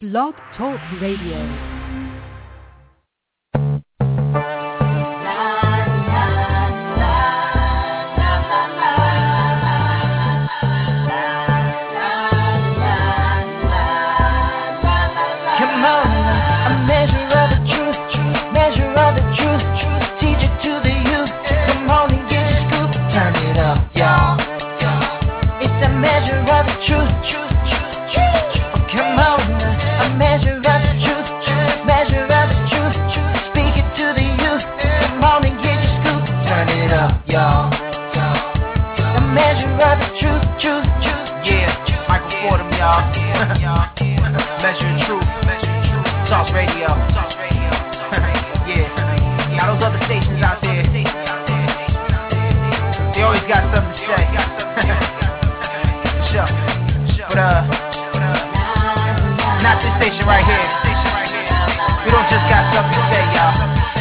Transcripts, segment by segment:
Blog Talk Radio. Y'all. Measure of truth. Sauce Radio. yeah. Now those other stations out there, they always got something to say. sure. But uh, not this station right here. We don't just got something to say, y'all.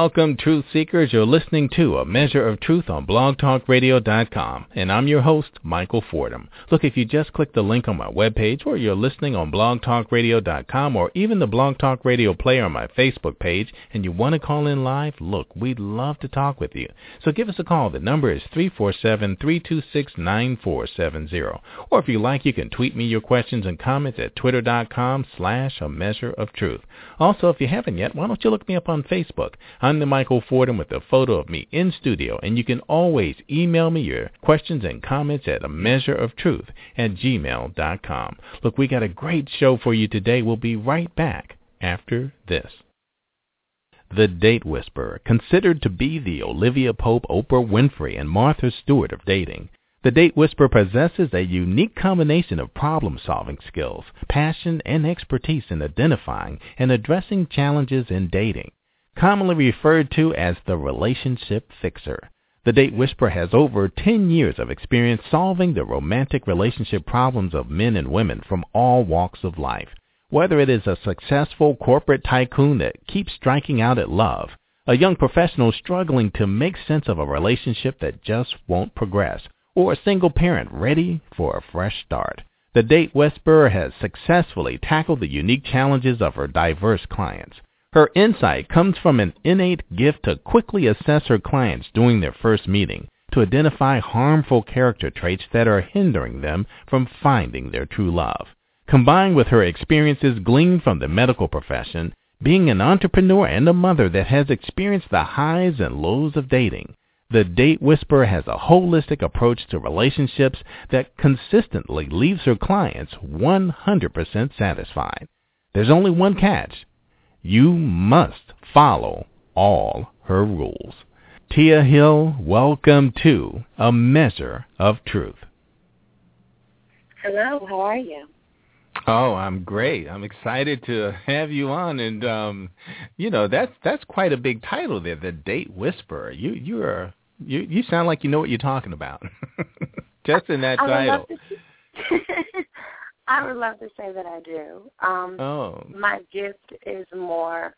Welcome, Truth Seekers. You're listening to A Measure of Truth on blogtalkradio.com, and I'm your host, Michael Fordham. Look, if you just click the link on my webpage, or you're listening on blogtalkradio.com, or even the Blog Talk Radio player on my Facebook page, and you want to call in live, look, we'd love to talk with you. So give us a call. The number is 347-326-9470. Or if you like, you can tweet me your questions and comments at twitter.com slash A Measure of Truth. Also, if you haven't yet, why don't you look me up on Facebook? The Michael Fordham with a photo of me in studio, and you can always email me your questions and comments at a measure of truth at gmail.com. Look, we got a great show for you today. We'll be right back after this. The Date Whisperer, considered to be the Olivia Pope, Oprah Winfrey, and Martha Stewart of dating. The Date Whisperer possesses a unique combination of problem-solving skills, passion, and expertise in identifying and addressing challenges in dating commonly referred to as the relationship fixer. The Date Whisperer has over 10 years of experience solving the romantic relationship problems of men and women from all walks of life. Whether it is a successful corporate tycoon that keeps striking out at love, a young professional struggling to make sense of a relationship that just won't progress, or a single parent ready for a fresh start. The Date Whisperer has successfully tackled the unique challenges of her diverse clients. Her insight comes from an innate gift to quickly assess her clients during their first meeting to identify harmful character traits that are hindering them from finding their true love. Combined with her experiences gleaned from the medical profession, being an entrepreneur and a mother that has experienced the highs and lows of dating, the Date Whisperer has a holistic approach to relationships that consistently leaves her clients 100% satisfied. There's only one catch. You must follow all her rules. Tia Hill, welcome to A Measure of Truth. Hello, how are you? Oh, I'm great. I'm excited to have you on, and um, you know that's that's quite a big title there, the Date Whisperer. You you are you you sound like you know what you're talking about, just in that I title. I would love to say that I do. Um, Oh, My gift is more,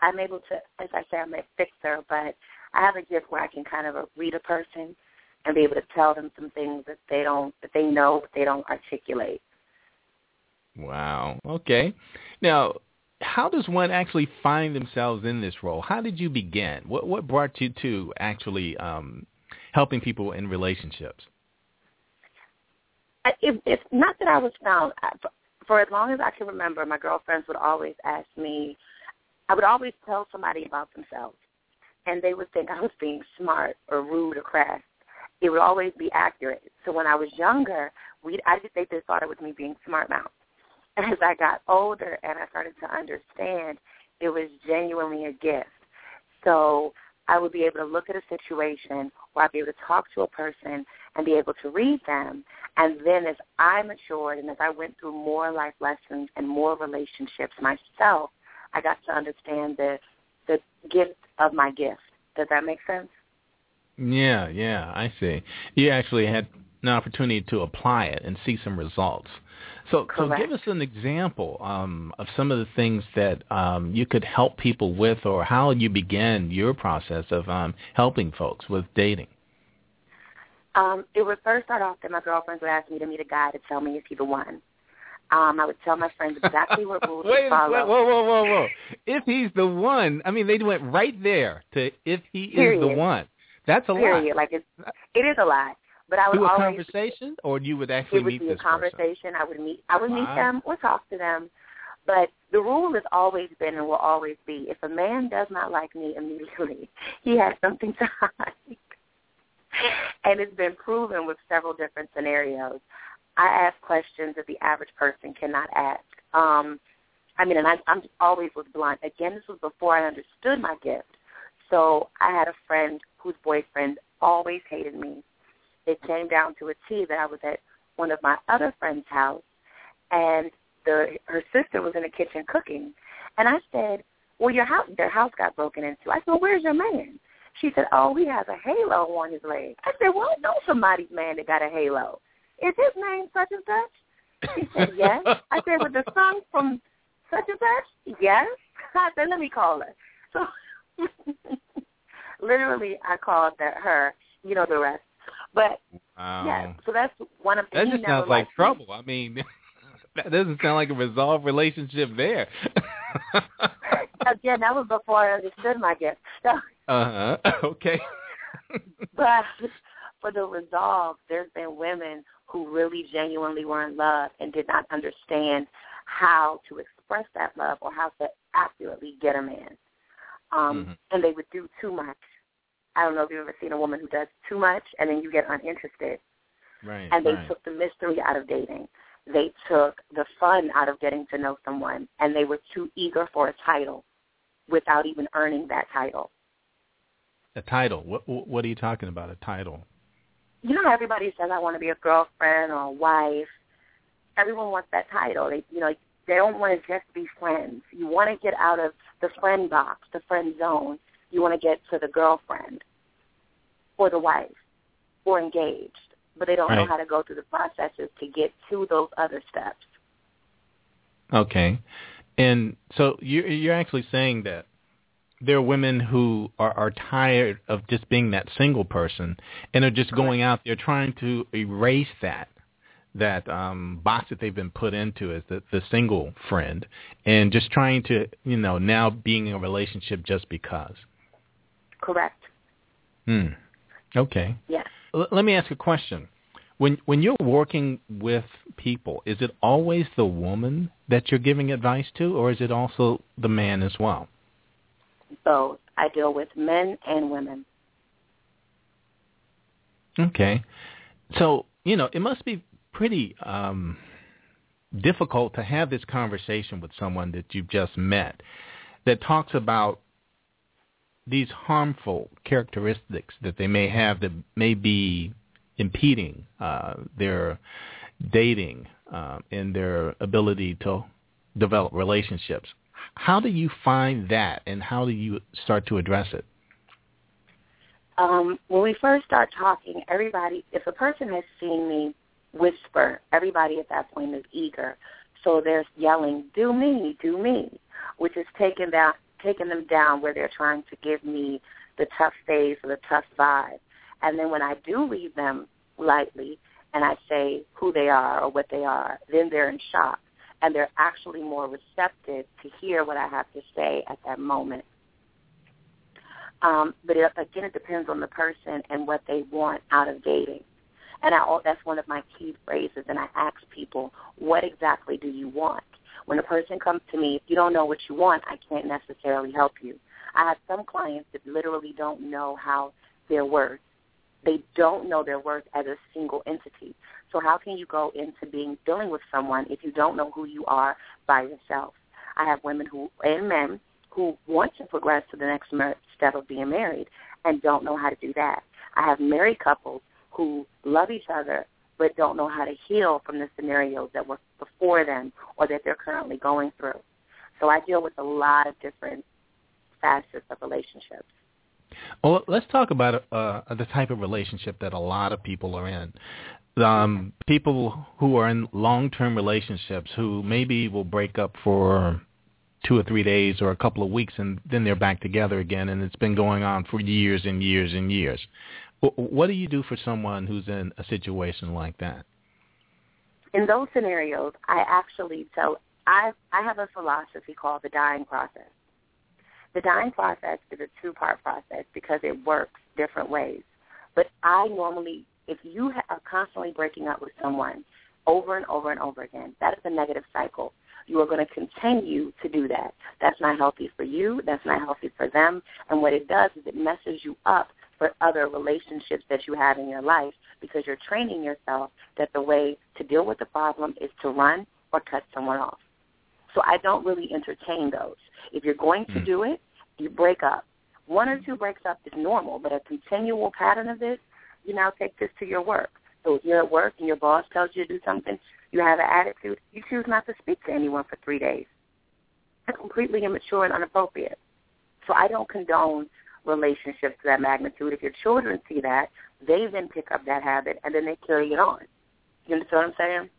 I'm able to, as I say, I'm a fixer, but I have a gift where I can kind of read a person and be able to tell them some things that they don't, that they know, but they don't articulate. wow. Okay. Now, how does one actually find themselves in this role? How did you begin? What what brought you to actually um, helping people in relationships? If, if not that I was found, for- as long as I can remember, my girlfriends would always ask me. I would always tell somebody about themselves, and they would think I was being smart or rude or crass. It would always be accurate. So when I was younger, we I just think they thought it was me being smart mouth. As I got older and I started to understand, it was genuinely a gift. So I would be able to look at a situation or I'd be able to talk to a person and be able to read them. And then as I matured and as I went through more life lessons and more relationships myself, I got to understand the the gift of my gift. Does that make sense? Yeah, yeah, I see. You actually had an opportunity to apply it and see some results. So, so give us an example um, of some of the things that um, you could help people with, or how you began your process of um, helping folks with dating. Um, it would first start off that my girlfriends would ask me to meet a guy to tell me if he's the one. Um, I would tell my friends exactly what rules Wait, to follow. whoa, whoa, whoa, whoa, whoa! If he's the one, I mean, they went right there to if he is the Period. one. That's a Period. lot. Like it's it is a lot. But I would Through a always conversation, or you would actually it would meet be a conversation. I would meet I would meet them or talk to them. But the rule has always been and will always be if a man does not like me immediately, he has something to hide. and it's been proven with several different scenarios. I ask questions that the average person cannot ask. Um I mean, and I, I'm always was blunt. Again, this was before I understood my gift. So I had a friend whose boyfriend always hated me. It came down to a T that I was at one of my other friends' house, and the her sister was in the kitchen cooking, and I said, "Well, your house, their house got broken into." I said, well, "Where's your man?" She said, "Oh, he has a halo on his leg." I said, "Well, I know somebody's man that got a halo. Is his name such and such?" She said, "Yes." I said, "With the song from such and such?" Yes. I said, "Let me call her." So, literally, I called that her. You know the rest. But Wow. yeah, so that's one of the. That just sounds like liked me. trouble. I mean, that doesn't sound like a resolved relationship there. Again, that was before I understood my gift. So, uh huh. Okay. but for the resolve, there's been women who really genuinely were in love and did not understand how to express that love or how to accurately get a man. Um, Mhm. And they would do too much. I don't know if you've ever seen a woman who does too much and then you get uninterested. right. and they right. took the mystery out of dating. They took the fun out of getting to know someone, and they were too eager for a title without even earning that title. A title. What What are you talking about? A title. You know, everybody says I want to be a girlfriend or a wife. Everyone wants that title. They, you know, they don't want to just be friends. You want to get out of the friend box, the friend zone. You want to get to the girlfriend or the wife or engaged, but they don't know how to go through the processes to get to those other steps. Okay. And so you're you're actually saying that there are women who are, are tired of just being that single person and are just going out there trying to erase that that um box that they've been put into as the, the single friend and just trying to you know now being in a relationship just because. Correct. Hmm. Okay. Yes. L- let me ask a question. When when you're working with people, is it always the woman that you're giving advice to, or is it also the man as well? Both. I deal with men and women. Okay. So you know, it must be pretty um, difficult to have this conversation with someone that you've just met that talks about these harmful characteristics that they may have that may be impeding uh, their dating uh, and their ability to develop relationships. How do you find that, and how do you start to address it? Um, when we first start talking, everybody, if a person has seen me whisper, everybody at that point is eager. So they're yelling, "Do me, do me," which is taking down, taking them down where they're trying to give me the tough face or the tough vibe. And then when I do leave them lightly and I say who they are or what they are, then they're in shock and they're actually more receptive to hear what I have to say at that moment. Um, but it, again, it depends on the person and what they want out of dating. And I, that's one of my key phrases. And I ask people, what exactly do you want? When a person comes to me, if you don't know what you want, I can't necessarily help you. I have some clients that literally don't know how their worth. They don't know their worth as a single entity. So how can you go into being dealing with someone if you don't know who you are by yourself? I have women who and men who want to progress to the next step of being married and don't know how to do that. I have married couples who love each other but don't know how to heal from the scenarios that were before them or that they're currently going through. So I deal with a lot of different facets of relationships. Well, let's talk about uh, the type of relationship that a lot of people are in. Um, people who are in long-term relationships who maybe will break up for two or three days or a couple of weeks and then they're back together again and it's been going on for years and years and years. What do you do for someone who's in a situation like that? In those scenarios, I actually tell I I have a philosophy called the dying process. The dying process is a two-part process because it works different ways. But I normally, if you are constantly breaking up with someone over and over and over again, that is a negative cycle. You are going to continue to do that. That's not healthy for you. That's not healthy for them. And what it does is it messes you up for other relationships that you have in your life because you're training yourself that the way to deal with the problem is to run or cut someone off. So I don't really entertain those. If you're going to mm. do it, you break up. One or two breaks up is normal, but a continual pattern of this, you now take this to your work. So if you're at work and your boss tells you to do something, you have an attitude, you choose not to speak to anyone for three days. That's completely immature and inappropriate. So I don't condone relationships to that magnitude. If your children see that, they then pick up that habit and then they carry it on. You understand what I'm saying?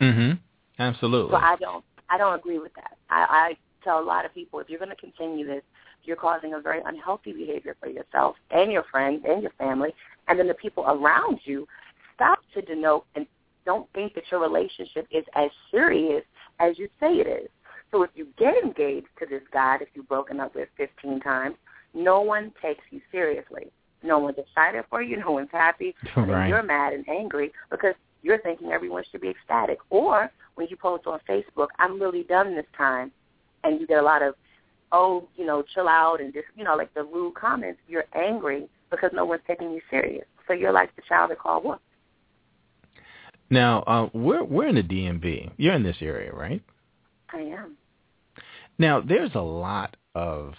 Mhm. Absolutely. So I don't I don't agree with that. I, I tell a lot of people if you're going to continue this, you're causing a very unhealthy behavior for yourself and your friends and your family, and then the people around you. Stop to denote and don't think that your relationship is as serious as you say it is. So if you get engaged to this guy that you've broken up with 15 times, no one takes you seriously. No one's excited for you. No one's happy. Right. You're mad and angry because you're thinking everyone should be ecstatic. Or when you post on Facebook, I'm really done this time, and you get a lot of, oh, you know, chill out and just, you know, like the rude comments. You're angry because no one's taking you serious. So you're like the child that called what? Now, uh, we're we're in the DMV. You're in this area, right? I am. Now, there's a lot of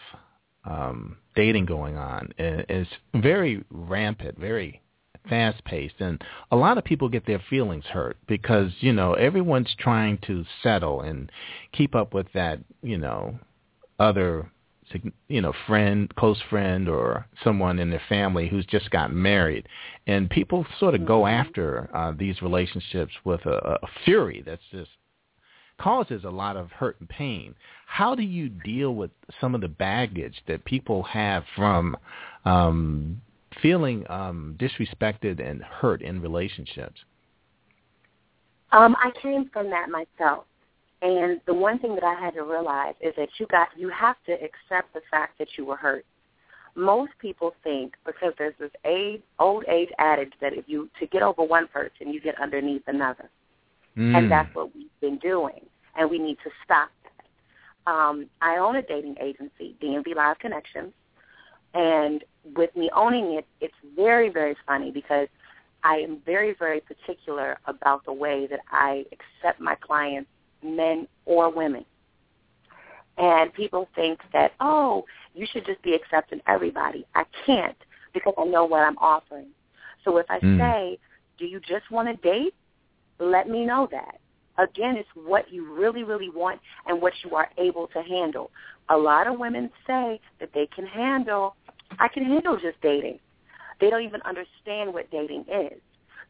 um, dating going on. And it's very rampant, very fast paced, and a lot of people get their feelings hurt because you know everyone's trying to settle and keep up with that you know other you know friend close friend or someone in their family who's just gotten married and people sort of go mm-hmm. after uh, these relationships with a, a fury that's just causes a lot of hurt and pain. How do you deal with some of the baggage that people have from um, feeling um, disrespected and hurt in relationships? Um, I came from that myself. And the one thing that I had to realize is that you got you have to accept the fact that you were hurt. Most people think because there's this age, old age adage that if you to get over one person, you get underneath another. Mm. And that's what we've been doing. And we need to stop that. Um, I own a dating agency, DMV Live Connections. And with me owning it, it's very, very funny because I am very, very particular about the way that I accept my clients, men or women. And people think that, oh, you should just be accepting everybody. I can't because I know what I'm offering. So if I mm. say, do you just want to date? let me know that. Again, it's what you really, really want and what you are able to handle. A lot of women say that they can handle, I can handle just dating. They don't even understand what dating is.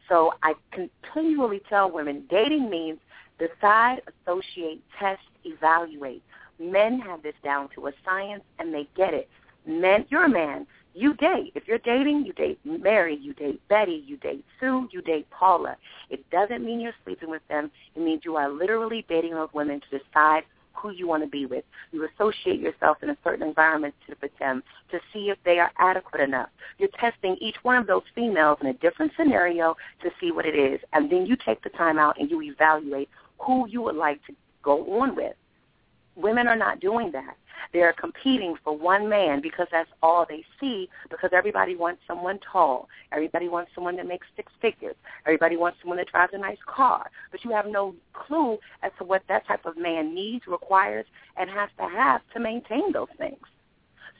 So I continually tell women dating means decide, associate, test, evaluate. Men have this down to a science and they get it. Men, you're a man. You date. If you're dating, you date Mary, you date Betty, you date Sue, you date Paula. It doesn't mean you're sleeping with them. It means you are literally dating those women to decide who you want to be with. You associate yourself in a certain environment to with them to see if they are adequate enough. You're testing each one of those females in a different scenario to see what it is, and then you take the time out and you evaluate who you would like to go on with. Women are not doing that. They're competing for one man because that's all they see because everybody wants someone tall. Everybody wants someone that makes six figures. Everybody wants someone that drives a nice car. But you have no clue as to what that type of man needs, requires, and has to have to maintain those things.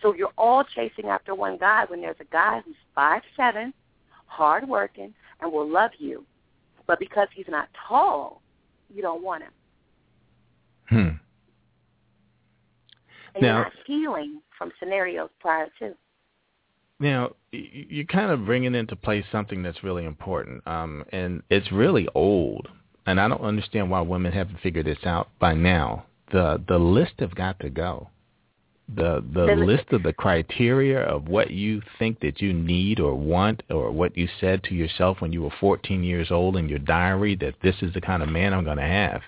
So you're all chasing after one guy when there's a guy who's five seven, hardworking, and will love you. But because he's not tall, you don't want him. Hmm. And Now- you're not healing from scenarios prior to. Now, you're kind of bringing into play something that's really important, um, and it's really old, and I don't understand why women haven't figured this out by now. The the list have got to go. The the The- list of the criteria of what you think that you need or want, or what you said to yourself when you were 14 years old in your diary that this is the kind of man I'm going to have.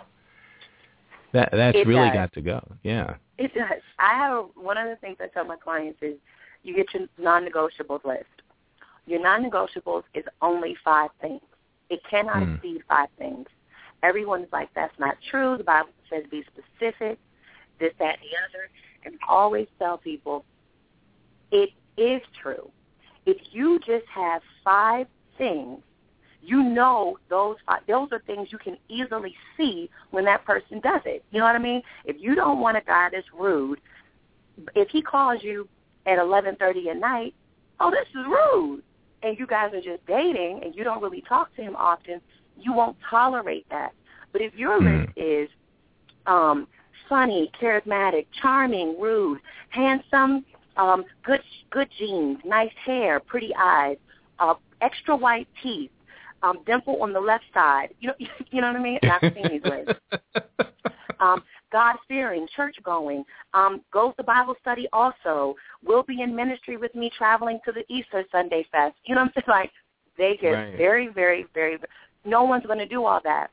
That that's It really does. got to go. Yeah. It does. I have one of the things I tell my clients is you get your non-negotiables list. Your non-negotiables is only five things. It cannot Hmm. exceed five things. Everyone's like, that's not true. The Bible says be specific, this, that, and the other. And I always tell people, it is true. If you just have five things, you know those those are things you can easily see when that person does it. You know what I mean? If you don't want a guy that's rude, if he calls you at eleven thirty at night, oh, this is rude, and you guys are just dating and you don't really talk to him often, you won't tolerate that. But if your Hmm. list is um, funny, charismatic, charming, rude, handsome, um, good good genes, nice hair, pretty eyes, uh, extra white teeth, um, dimple on the left side. You know, you know what I mean? And I've seen these lists. Um, God fearing, church going, um, goes to Bible study also, will be in ministry with me traveling to the Easter Sunday Fest. You know what I'm saying? Like they get Right. very, very, very no one's gonna do all that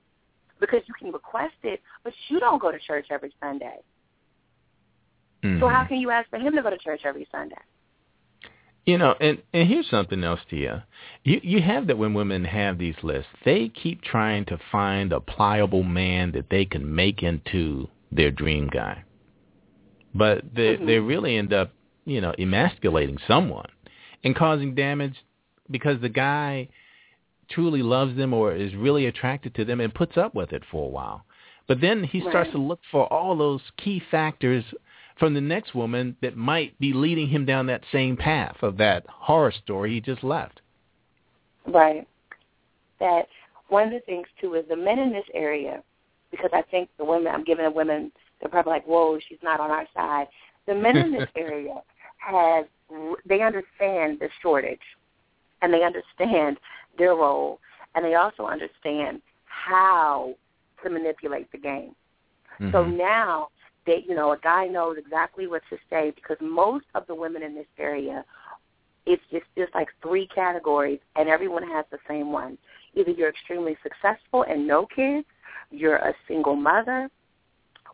because you can request it, but you don't go to church every Sunday. So how can you ask for him to go to church every Sunday? You know, and and here's something else to you. You you have that when women have these lists, they keep trying to find a pliable man that they can make into their dream guy. But they Mhm. they really end up, you know, emasculating someone and causing damage because the guy truly loves them or is really attracted to them and puts up with it for a while. But then he starts Right. to look for all those key factors from the next woman that might be leading him down that same path of that horror story he just left. Right. That one of the things too is the men in this area, because I think the women I'm giving the women they're probably like, whoa, she's not on our side. The men in this area have they understand the shortage, and they understand their role, and they also understand how to manipulate the game. So Mhm. now they, you know, a guy knows exactly what to say because most of the women in this area, it's just just like three categories, and everyone has the same one. Either you're extremely successful and no kids, you're a single mother,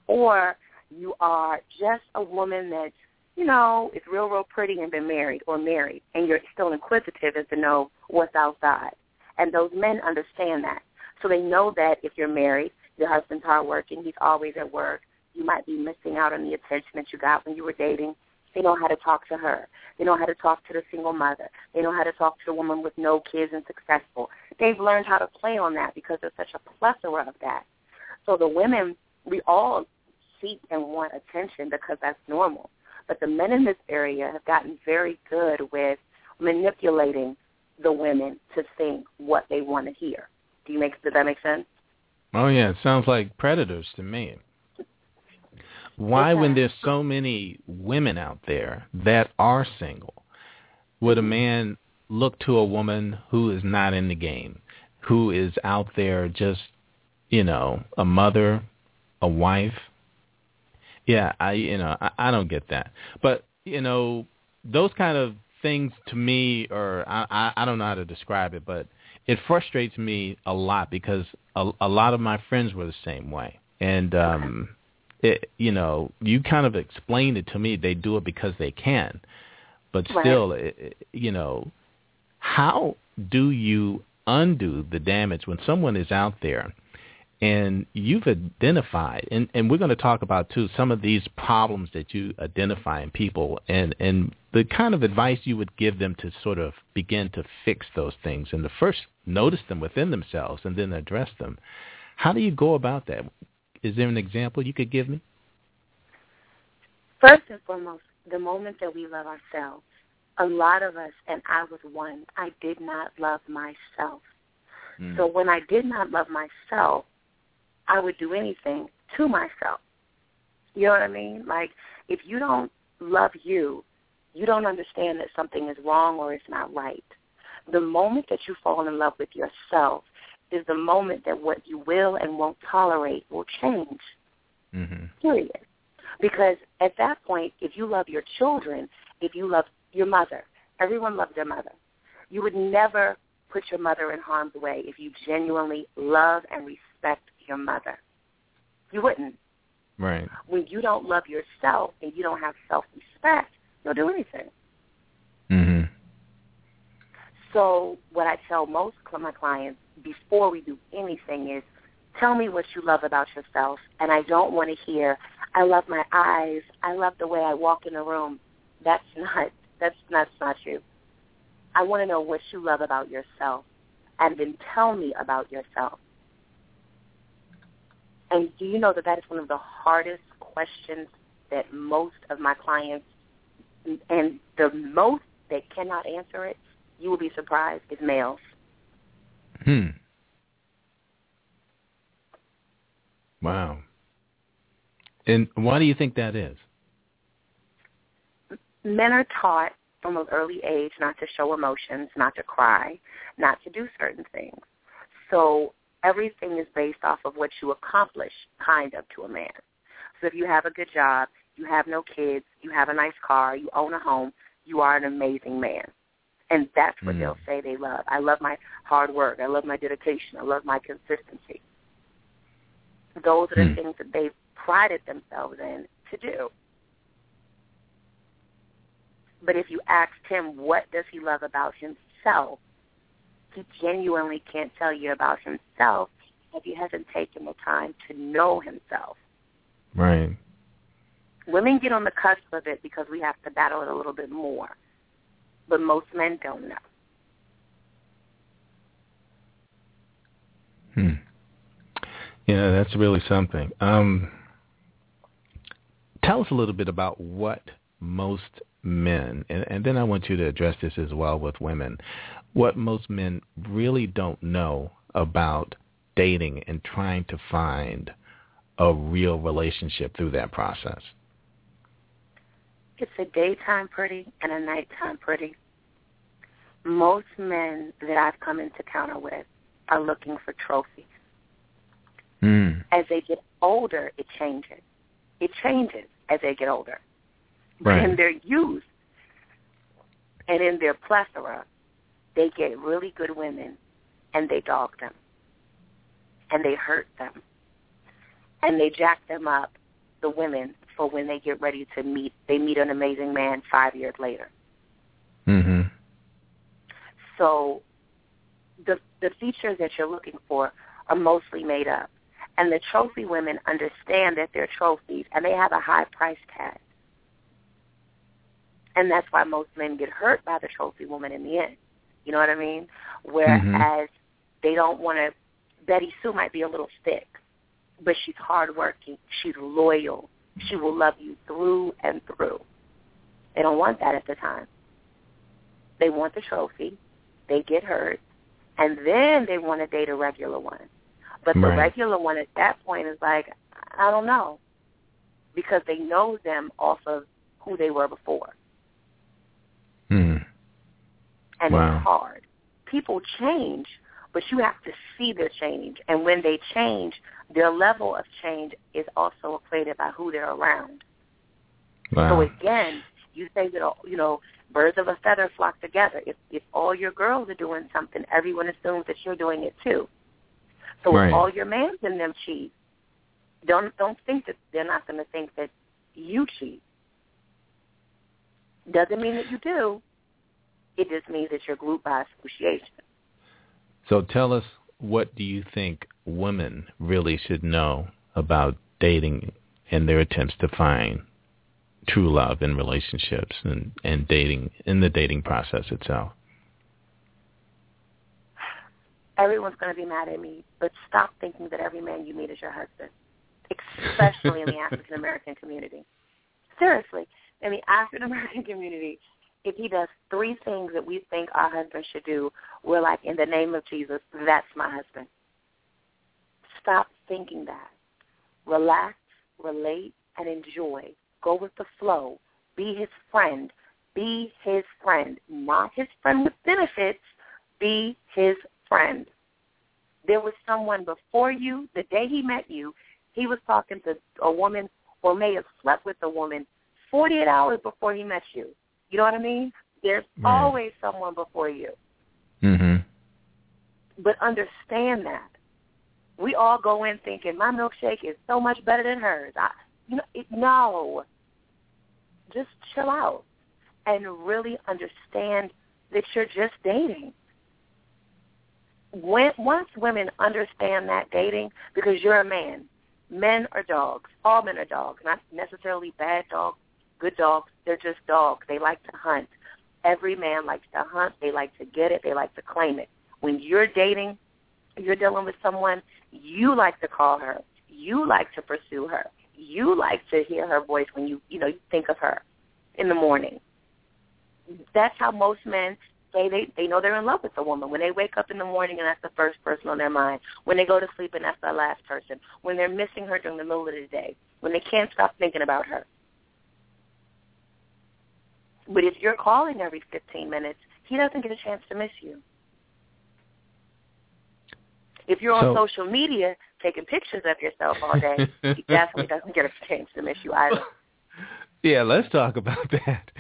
or you are just a woman that's, you know, is real, real pretty and been married or married, and you're still inquisitive as to know what's outside. And those men understand that. So they know that if you're married, your husband's hardworking, he's always at work, you might be missing out on the attention that you got when you were dating. They know how to talk to her. They know how to talk to the single mother. They know how to talk to the woman with no kids and successful. They've learned how to play on that because there's such a plethora of that. So the women, we all seek and want attention because that's normal. But the men in this area have gotten very good with manipulating the women to think what they want to hear. Do you make does that make sense? Oh yeah, it sounds like predators to me. Why, when there's so many women out there that are single, would a man look to a woman who is not in the game, who is out there just, you know, a mother, a wife? Yeah, I, you know, I, I don't get that. But you know, those kind of things to me, or I, I I don't know how to describe it, but it frustrates me a lot because a, a lot of my friends were the same way, and um, it you know you kind of explained it to me. They do it because they can, but Right. still, it, you know, how do you undo the damage when someone is out there and you've identified and, and we're going to talk about too some of these problems that you identify in people and, and the kind of advice you would give them to sort of begin to fix those things and to first notice them within themselves and then address them. How do you go about that? Is there an example you could give me? First and foremost, the moment that we love ourselves, a lot of us, and I was one, I did not love myself. Mm. So when I did not love myself, I would do anything to myself. You know what I mean? Like, if you don't love you, you don't understand that something is wrong or it's not right. The moment that you fall in love with yourself is the moment that what you will and won't tolerate will change hmm period. Because at that point, if you love your children, if you love your mother, everyone loves their mother. You would never put your mother in harm's way if you genuinely love and respect your mother. You wouldn't. Right. When you don't love yourself and you don't have self-respect, you'll do anything. hmm So what I tell most of my clients before we do anything is, tell me what you love about yourself. And I don't want to hear, I love my eyes. I love the way I walk in the room. That's not, that's, that's not you. I want to know what you love about yourself. And then tell me about yourself. And do you know that that is one of the hardest questions that most of my clients, and the most that cannot answer it, you will be surprised, is males. Hmm. Wow. And why do you think that is? Men are taught from an early age not to show emotions, not to cry, not to do certain things. So everything is based off of what you accomplish, kind of, to a man. So if you have a good job, you have no kids, you have a nice car, you own a home, you are an amazing man. And that's what Mm. they'll say they love. I love my hard work. I love my dedication. I love my consistency. Those are the Hmm. things that they've prided themselves in to do. But if you asked him what does he love about himself, he genuinely can't tell you about himself if he hasn't taken the time to know himself. Right. Women get on the cusp of it because we have to battle it a little bit more. But most men don't know. Hmm. Yeah, that's really something. Um, tell us a little bit about what most men, and, and then I want you to address this as well with women, what most men really don't know about dating and trying to find a real relationship through that process. It's a daytime pretty and a nighttime pretty. Most men that I've come into counter with are looking for trophies. Mm. As they get older, it changes. It changes as they get older. Right. In their youth and in their plethora, they get really good women and they dog them. And they hurt them. And they jack them up, the women, for when they get ready to meet, they meet an amazing man five years later. Mm-hmm. So the the features that you're looking for are mostly made up. And the trophy women understand that they're trophies and they have a high price tag. And that's why most men get hurt by the trophy woman in the end. You know what I mean? Whereas they don't want to, Betty Sue might be a little thick, but she's hardworking. She's loyal. She will love you through and through. They don't want that at the time. They want the trophy. They get hurt. And then they want to date a regular one. But the Right. regular one at that point is like, I don't know. Because they know them off of who they were before. Mm. And Wow. it's hard. People change, but you have to see their change. And when they change, their level of change is also equated by who they're around. Wow. So again, you say that you know birds of a feather flock together. If if all your girls are doing something, everyone assumes that you're doing it too. So Right. if all your mans in them cheat, don't don't think that they're not going to think that you cheat. Doesn't mean that you do. It just means that you're grouped by association. So tell us, what do you think women really should know about dating and their attempts to find true love in relationships and, and dating in the dating process itself? Everyone's going to be mad at me, but stop thinking that every man you meet is your husband, especially in the African American community. Seriously, in the African American community, if he does three things that we think our husband should do, we're like, in the name of Jesus, that's my husband. Stop thinking that. Relax, relate, and enjoy. Go with the flow. Be his friend. Be his friend. Not his friend with benefits. Be his friend. There was someone before you, the day he met you, he was talking to a woman or may have slept with a woman 48 hours before he met you. You know what I mean? There's Right. always someone before you. Mm-hmm. But understand that. We all go in thinking my milkshake is so much better than hers. I, you know, it, no. Just chill out and really understand that you're just dating. When once women understand that dating, because you're a man, men are dogs. All men are dogs, not necessarily bad dogs, good dogs. They're just dogs. They like to hunt. Every man likes to hunt. They like to get it. They like to claim it. When you're dating, you're dealing with someone, you like to call her. You like to pursue her. You like to hear her voice when you, you know, you think of her in the morning. That's how most men say they, they know they're in love with a woman. When they wake up in the morning and that's the first person on their mind. When they go to sleep and that's the last person. When they're missing her during the middle of the day. When they can't stop thinking about her. But if you're calling every 15 minutes, he doesn't get a chance to miss you. If you're on So- social media taking pictures of yourself all day, he definitely doesn't get a chance to miss you either. Yeah, let's talk about that.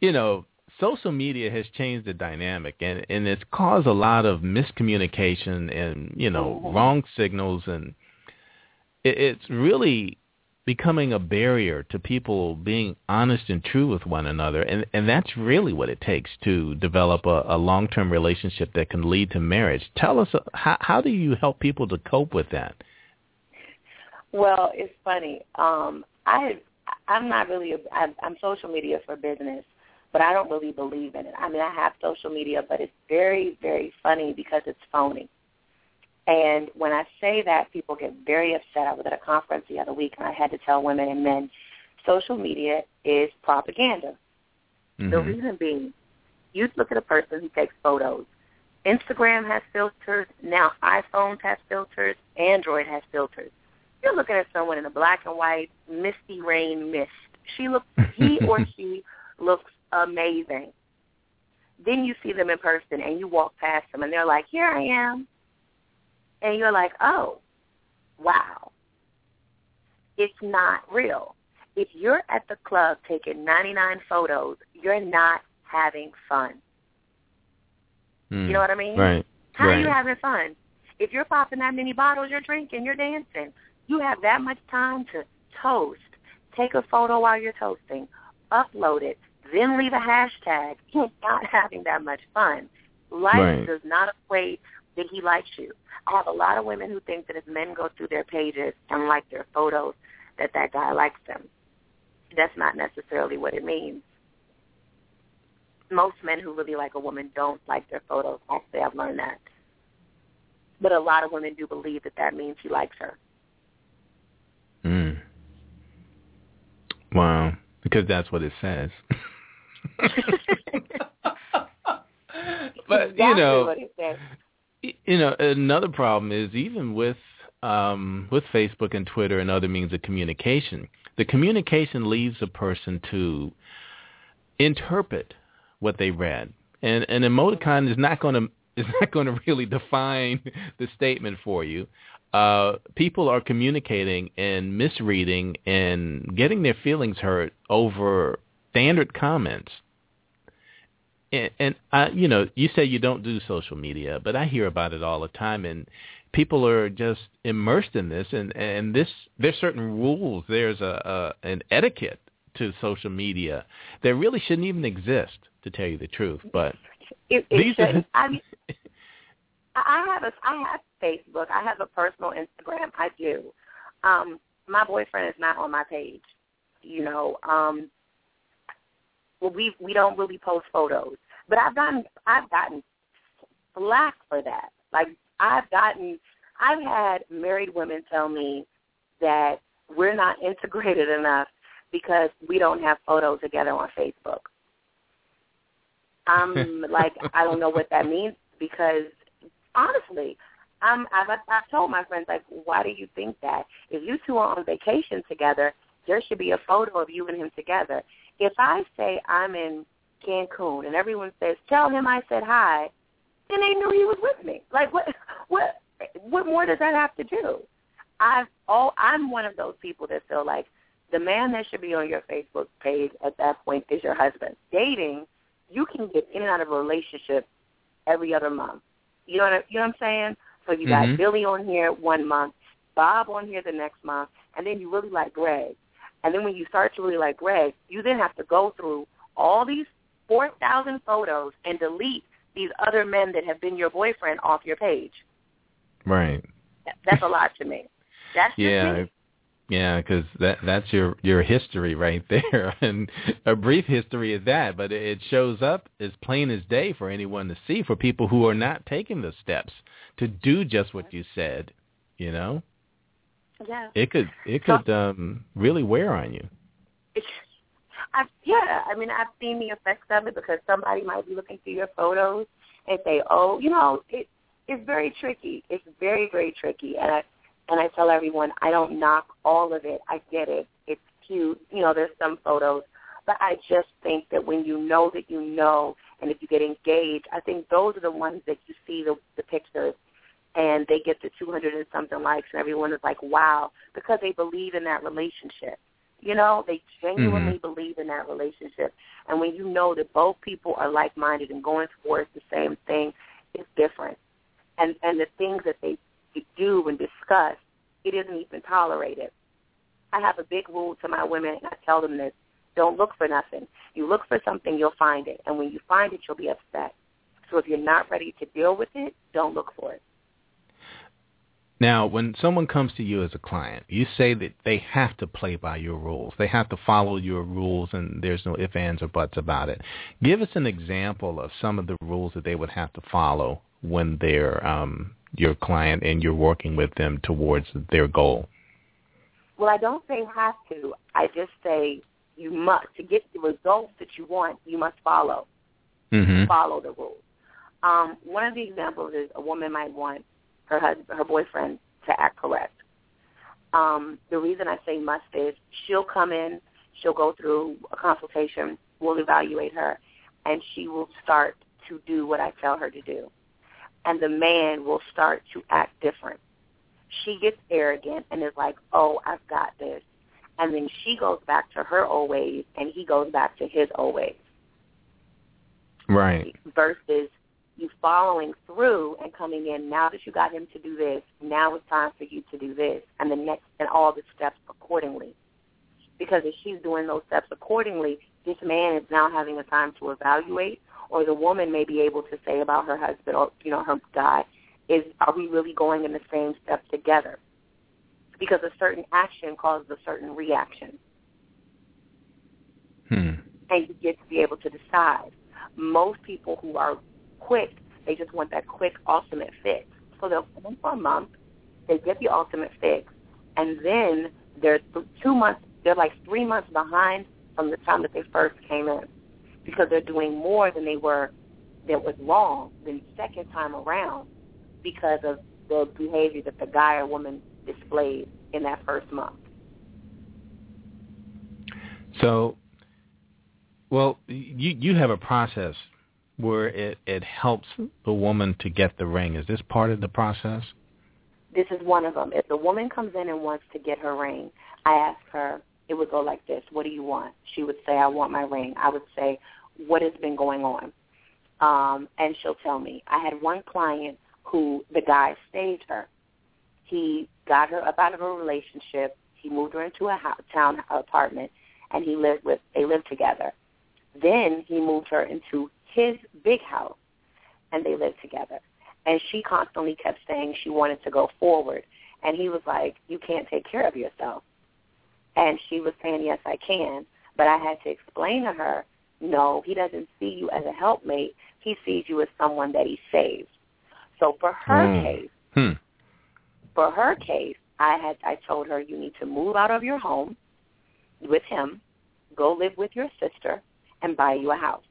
You know, social media has changed the dynamic and and it's caused a lot of miscommunication and, you know, Mhm. wrong signals and it, it's really becoming a barrier to people being honest and true with one another and and that's really what it takes to develop a, a long-term relationship that can lead to marriage. Tell us uh, how how do you help people to cope with that? Well, it's funny. Um, I I'm not really a, I'm, I'm social media for business, but I don't really believe in it. I mean, I have social media, but it's very very funny because it's phony. And when I say that, people get very upset. I was at a conference the other week, and I had to tell women and men, social media is propaganda. The Mhm. reason being, you look at a person who takes photos. Instagram has filters. Now iPhones have filters. Android has filters. You're looking at someone in a black and white misty rain mist. She looks, he or she looks amazing. Then you see them in person and you walk past them and they're like, here I am. And you're like, oh, wow. It's not real. If you're at the club taking 99 photos, you're not having fun. Mm. You know what I mean? Right. How right. are you having fun? If you're popping that many bottles, you're drinking, you're dancing. You have that much time to toast. Take a photo while you're toasting. Upload it. Then leave a hashtag. You're not having that much fun. Life Right. does not equate that he likes you. I have a lot of women who think that if men go through their pages and like their photos, that that guy likes them. That's not necessarily what it means. Most men who really like a woman don't like their photos. Actually, I've learned that. But a lot of women do believe that that means he likes her. Mm. Wow, because that's what it says. but you know, you know, another problem is even with um, with Facebook and Twitter and other means of communication, the communication leaves a person to interpret what they read, and an emoticon is not going to is not going to really define the statement for you. Uh, people are communicating and misreading and getting their feelings hurt over standard comments. And, and I, you know, you say you don't do social media, but I hear about it all the time, and people are just immersed in this, and and this there's certain rules. There's a, a an etiquette to social media that really shouldn't even exist, to tell you the truth. But It, it these are, I mean, I have a I have Facebook. I have a personal Instagram. I do. Um, my boyfriend is not on my page. You know, um, well, we we don't really post photos, but I've gotten I've gotten flack for that. Like I've gotten I've had married women tell me that we're not integrated enough because we don't have photos together on Facebook. I'm like, I don't know what that means because honestly, I'm, I've, I've told my friends like, why do you think that? If you two are on vacation together, there should be a photo of you and him together. If I say I'm in Cancun and everyone says, tell him I said hi, then they knew he was with me. Like what? What? What more does that have to do? I've all I'm one of those people that feel like the man that should be on your Facebook page at that point is your husband. Dating, you can get in and out of a relationship every other month. You know what you know what I'm saying? So you got Mhm. Billy on here one month, Bob on here the next month, and then you really like Greg. And then when you start to really like Greg, you then have to go through all these four thousand photos and delete these other men that have been your boyfriend off your page. right. That- That's a lot to me. That's Yeah, me. yeah, because that that's your your history right there, and a brief history of that. But it shows up as plain as day for anyone to see for people who are not taking the steps to do just what you said. You know, Yeah. it could it could um really wear on you. It's, I, yeah, I mean, I've seen the effects of it because somebody might be looking through your photos and say, "Oh, you know, it it's very tricky. It's very very tricky." And I and I tell everyone, I don't knock all of it. I get it. It's cute. You know, there's some photos, but I just think that when you know that you know, and if you get engaged, I think those are the ones that you see the the pictures and they get the 200 and something likes, and everyone is like, "Wow," because they believe in that relationship. You know, they genuinely mm-hmm. believe in that relationship. And when you know that both people are like-minded and going towards the same thing, it's different. And and the things that they do and discuss, it isn't even tolerated. I have a big rule to my women, and I tell them this: don't look for nothing. You look for something, you'll find it, and when you find it, you'll be upset. So if you're not ready to deal with it, don't look for it. Now, when someone comes to you as a client, you say that they have to play by your rules. They have to follow your rules, and there's no ifs, ands, or buts about it. Give us an example of some of the rules that they would have to follow when they're um, your client and you're working with them towards their goal. Well, I don't say have to. I just say you must. To get the results that you want, you must follow. Mm-hmm. follow the rules. Um, one of the examples is a woman might want her husband, her boyfriend to act correct. Um, the reason I say must is she'll come in, she'll go through a consultation, we'll evaluate her, and she will start to do what I tell her to do. And the man will start to act different. She gets arrogant and is like, oh, I've got this. And then she goes back to her old ways, and he goes back to his old ways Right. versus you following through and coming in now that you got him to do this now it's time for you to do this and the next and all the steps accordingly because if she's doing those steps accordingly this man is now having a time to evaluate or the woman may be able to say about her husband or you know her guy is are we really going in the same steps together because a certain action causes a certain reaction Hmm. and you get to be able to decide. Most people who are quick, they just want that quick ultimate fix. So they'll come for a month, they get the ultimate fix, and then they're th- two months, they're like three months behind from the time that they first came in because they're doing more than they were that was wrong the second time around because of the behavior that the guy or woman displayed in that first month. So, well, you you have a process where it it helps the woman to get the ring. Is this part of the process? this is one of them. If the woman comes in and wants to get her ring, I ask her, it would go like this, what do you want? She would say, I want my ring. I would say, what has been going on? um, and she'll tell me. I had one client who the guy saved her. He got her up out of a relationship. He moved her into a house, town apartment, and he lived with. They lived together. Then he moved her into his big house, and they lived together. And she constantly kept saying she wanted to go forward, and he was like, "You can't take care of yourself." And she was saying, "Yes, I can," but I had to explain to her, "No, he doesn't see you as a helpmate. He sees you as someone that he saves." So for her Mm. case, Hmm. for her case, I had I told her you need to move out of your home with him, go live with your sister, and buy you a house.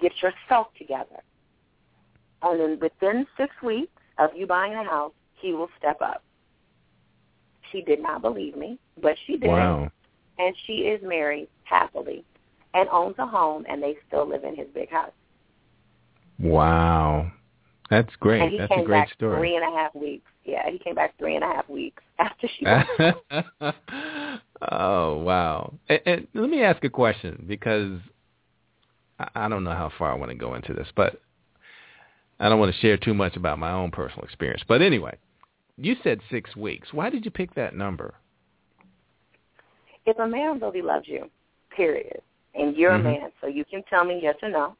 Get yourself together. And then within six weeks of you buying a house, he will step up. She did not believe me, but she did. Wow. And she is married happily and owns a home and they still live in his big house. Wow. That's and great. he That's came a great back story. three and a half weeks. Yeah, he came back three and a half weeks after she oh wow! And, and let me ask a question because I, don't know how far I want to go into this, but I don't want to share too much about my own personal experience. But anyway, you said six weeks. Why did you pick that number? if a man really loves you, period, and you're Mhm. a man, so you can tell me yes or no,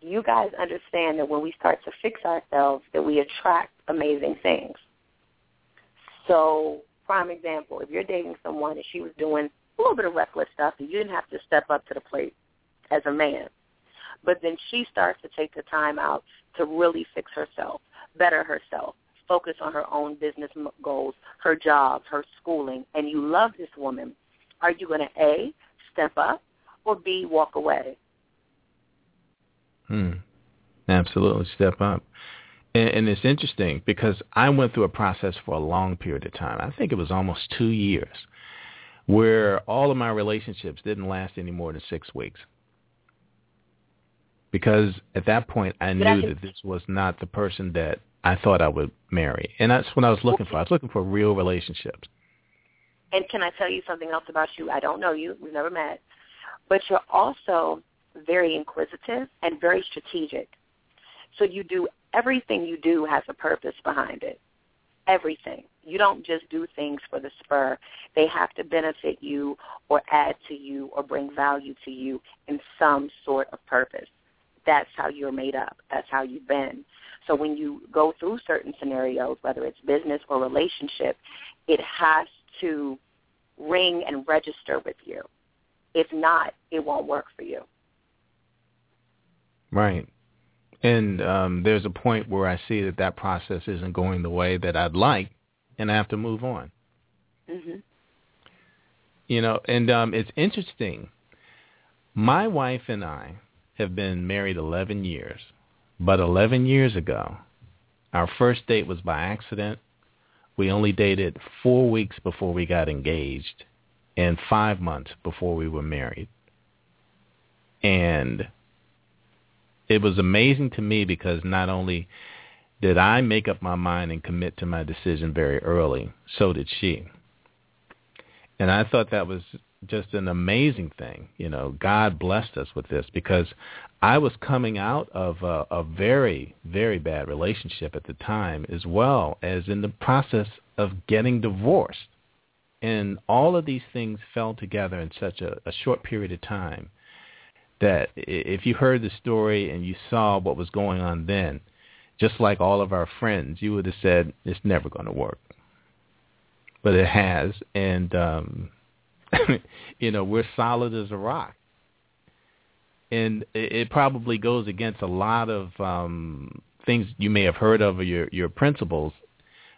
you guys understand that when we start to fix ourselves, that we attract amazing things. So, prime example, if you're dating someone and she was doing a little bit of reckless stuff and you didn't have to step up to the plate as a man, but then she starts to take the time out to really fix herself, better herself, focus on her own business goals, her job, her schooling, and you love this woman, are you going to A, step up, or B, walk away? Hmm. Absolutely, step up. And, and it's interesting because I went through a process for a long period of time. I think it was almost two years, where all of my relationships didn't last any more than six weeks. Because at that point, I knew that this was not the person that I thought I would marry, and that's what I was looking for. I was looking for real relationships. And can I tell you something else about you? I don't know you. We've never met. But you're also very inquisitive and very strategic. So you do everything you do has a purpose behind it. Everything. You don't just do things for the spur. They have to benefit you or add to you or bring value to you in some sort of purpose. That's how you're made up. That's how you've been. So when you go through certain scenarios, whether it's business or relationship, it has to ring and register with you. If not, it won't work for you. Right. And um, there's a point where I see that that process isn't going the way that I'd like, and I have to move on. hmm You know, and um, it's interesting. My wife and I have been married 11 years, but 11 years ago, our first date was by accident. We only dated four weeks before we got engaged and five months before we were married. And it was amazing to me because not only did I make up my mind and commit to my decision very early, so did she. And I thought that was just an amazing thing. You know, God blessed us with this because I was coming out of a, a very, very bad relationship at the time, as well as in the process of getting divorced. And all of these things fell together in such a, a short period of time that if you heard the story and you saw what was going on then, just like all of our friends, you would have said, it's never going to work. But it has, and um, you know we're solid as a rock and it, it probably goes against a lot of um things you may have heard of or your your principles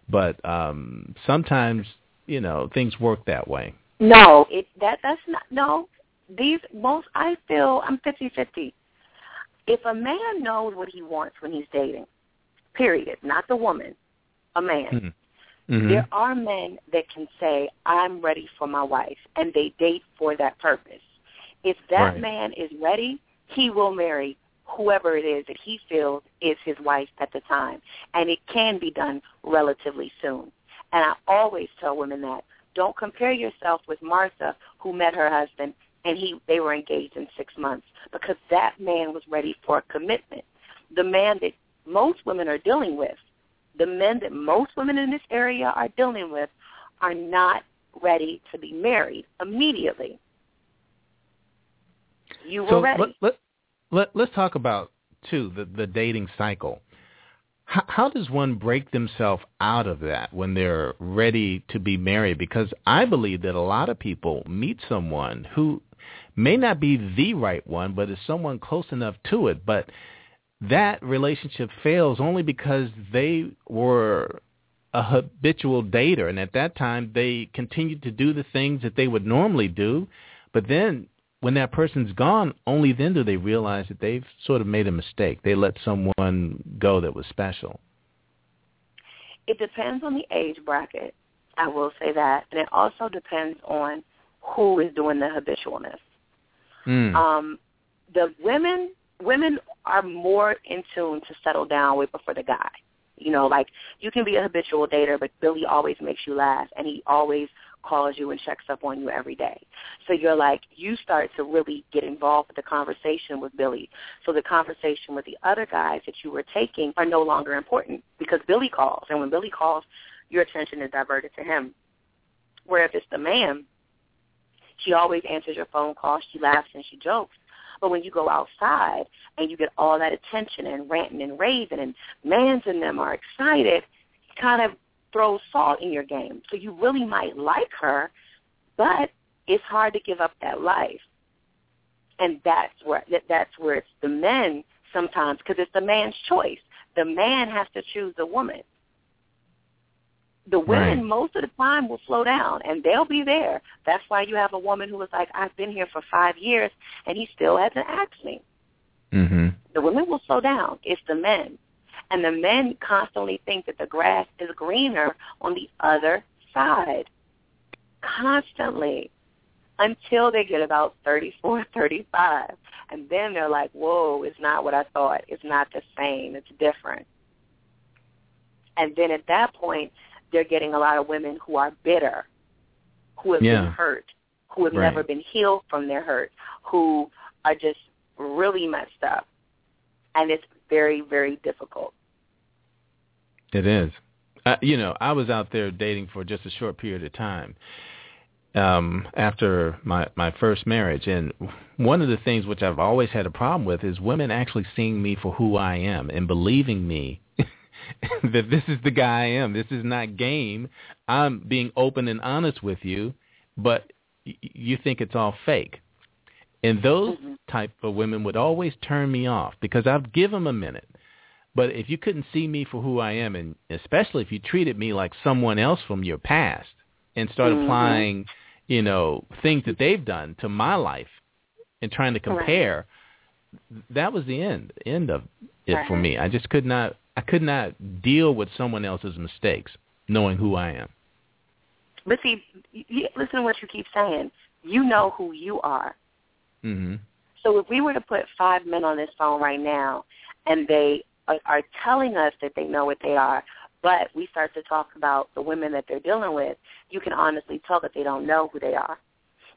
but um sometimes you know things work that way No, it that that's not no. These most I feel I'm fifty fifty. If a man knows what he wants when he's dating, period, not the woman, a man. Mhm. Mhm. There are men that can say, I'm ready for my wife, and they date for that purpose. If that Right. man is ready, he will marry whoever it is that he feels is his wife at the time. And it can be done relatively soon. And I always tell women that. Don't compare yourself with Martha, who met her husband and he they were engaged in six months because that man was ready for a commitment. The man that most women are dealing with, the men that most women in this area are dealing with, are not ready to be married immediately. You were so ready. Let, let, let, let's talk about, too, the, the dating cycle. How, how does one break themselves out of that when they're ready to be married? Because I believe that a lot of people meet someone who may not be the right one, but is someone close enough to it. But that relationship fails only because they were a habitual dater, and at that time they continued to do the things that they would normally do. But then when that person's gone, only then do they realize that they've sort of made a mistake. They let someone go that was special. It depends on the age bracket. I will say that, and it also depends on who is doing the habitualness. Mm. Um, the women women are more in tune to settle down with before the guy. You know, like you can be a habitual dater, but Billy always makes you laugh, and he always calls you and checks up on you every day. So you're like, you start to really get involved with the conversation with Billy. So the conversation with the other guys that you were taking are no longer important because Billy calls, and when Billy calls, your attention is diverted to him. Where if it's the man, she always answers your phone call, she laughs and she jokes. But when you go outside and you get all that attention and ranting and raving and mans and them are excited, it kind of throws salt in your game. So you really might like her, but it's hard to give up that life. And that's where that, that's where it's the men sometimes because it's the man's choice. The man has to choose the woman. The women Right. most of the time will slow down and they'll be there. That's why you have a woman who was like, I've been here for five years and he still hasn't asked me. Mm-hmm. The women will slow down. It's the men. And the men constantly think that the grass is greener on the other side. Constantly. Until they get about thirty-four, thirty-five, And then they're like, whoa, it's not what I thought. It's not the same. It's different. And then at that point, they're getting a lot of women who are bitter, who have Yeah. been hurt, who have Right. never been healed from their hurt, who are just really messed up. And it's very, very difficult. It is. Uh, you know, I was out there dating for just a short period of time um, after my my first marriage, and one of the things which I've always had a problem with is women actually seeing me for who I am and believing me that this is the guy I am. This is not game. I'm being open and honest with you, but you think it's all fake. And those Mhm. type of women would always turn me off because I'd give them a minute. But if you couldn't see me for who I am, and especially if you treated me like someone else from your past and start Mhm. applying, you know, things that they've done to my life and trying to compare, that was the end end of it for me. I just could not I could not deal with someone else's mistakes knowing who I am. But see, y y- listen to what you keep saying. You know who you are. Mhm. So if we were to put five men on this phone right now, and they are, are telling us that they know what they are, but we start to talk about the women that they're dealing with, you can honestly tell that they don't know who they are.